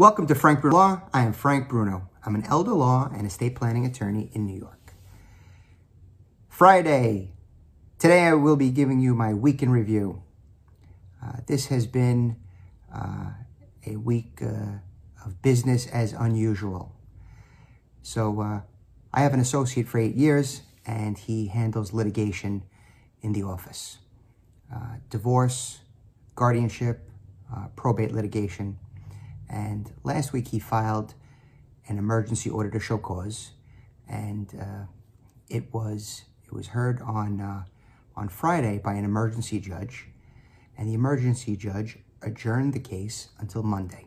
Welcome to Frank Bruno Law. I am Frank Bruno. I'm an elder law and estate planning attorney in New York. Friday. Today I will be giving you my week in review. Uh, this has been uh, a week uh, of business as unusual. So uh, I have an associate for eight years and he handles litigation in the office. Uh, divorce, guardianship, uh, probate litigation, and last week he filed an emergency order to show cause, and uh, it was it was heard on uh, on Friday by an emergency judge, and the emergency judge adjourned the case until Monday.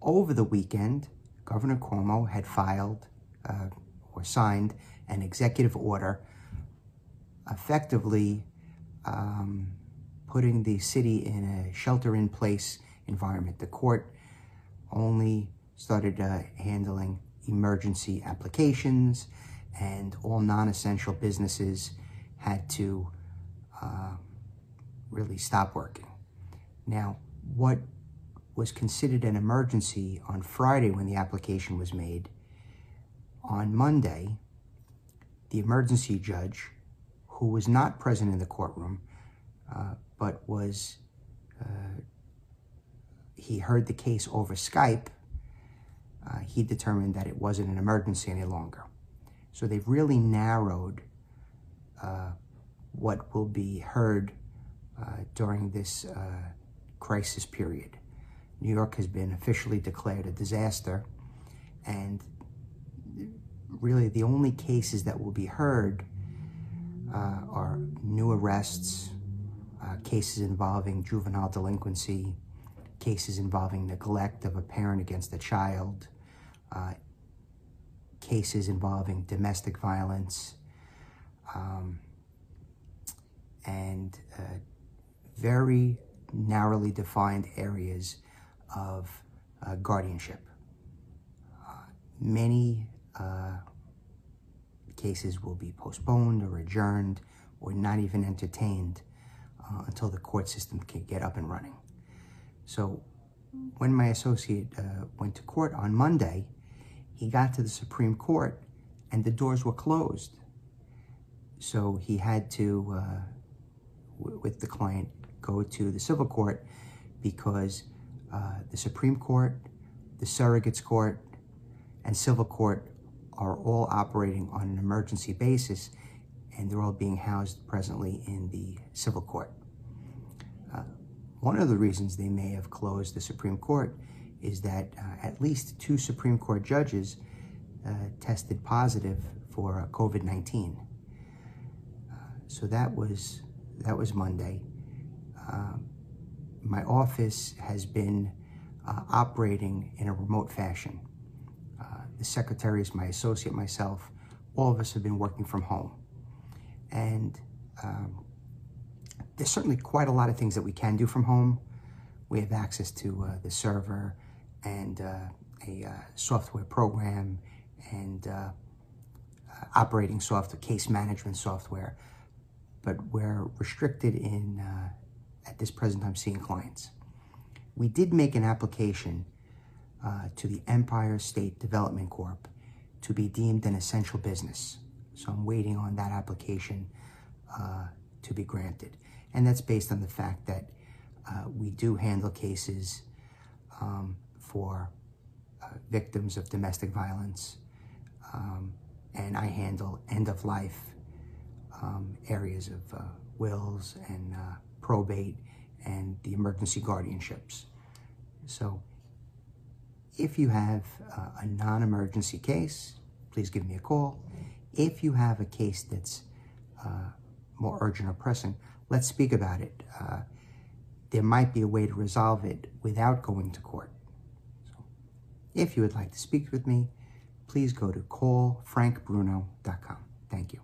Over the weekend, Governor Cuomo had filed uh, or signed an executive order effectively um, putting the city in a shelter-in-place environment. The court only started uh, handling emergency applications and all non-essential businesses had to uh, really stop working. Now, what was considered an emergency on Friday when the application was made, on Monday, the emergency judge, who was not present in the courtroom, uh, but was he heard the case over Skype, uh, he determined that it wasn't an emergency any longer. So they've really narrowed uh, what will be heard uh, during this uh, crisis period. New York has been officially declared a disaster, and really the only cases that will be heard uh, are new arrests, uh, cases involving juvenile delinquency, cases involving neglect of a parent against a child, uh, cases involving domestic violence, um, and uh, very narrowly defined areas of uh, guardianship. Uh, many uh, cases will be postponed or adjourned or not even entertained uh, until the court system can get up and running. So when my associate uh, went to court on Monday, he got to the Supreme Court and the doors were closed. So he had to, uh, with the client, go to the civil court because uh, the Supreme Court, the surrogates court, and civil court are all operating on an emergency basis and they're all being housed presently in the civil court. Uh, one of the reasons they may have closed the Supreme Court is that uh, at least two Supreme Court judges uh, tested positive for uh, COVID-19. Uh, so that was that was Monday. Um, my office has been uh, operating in a remote fashion. the secretaries, my associate, myself, all of us have been working from home. And um, there's certainly quite a lot of things that we can do from home. We have access to uh, the server and uh, a uh, software program and uh, uh, operating software, case management software, but we're restricted in, at this present time, seeing clients. We did make an application to the Empire State Development Corp to be deemed an essential business. So I'm waiting on that application to be granted. And that's based on the fact that uh, we do handle cases um, for uh, victims of domestic violence. Um, and I handle end of life um, areas of uh, wills and uh, probate and the emergency guardianships. So if you have uh, a non-emergency case, please give me a call. If you have a case that's uh, more urgent or pressing, let's speak about it. Uh, there might be a way to resolve it without going to court. So if you would like to speak with me, please go to callfrankbruno.com. Thank you.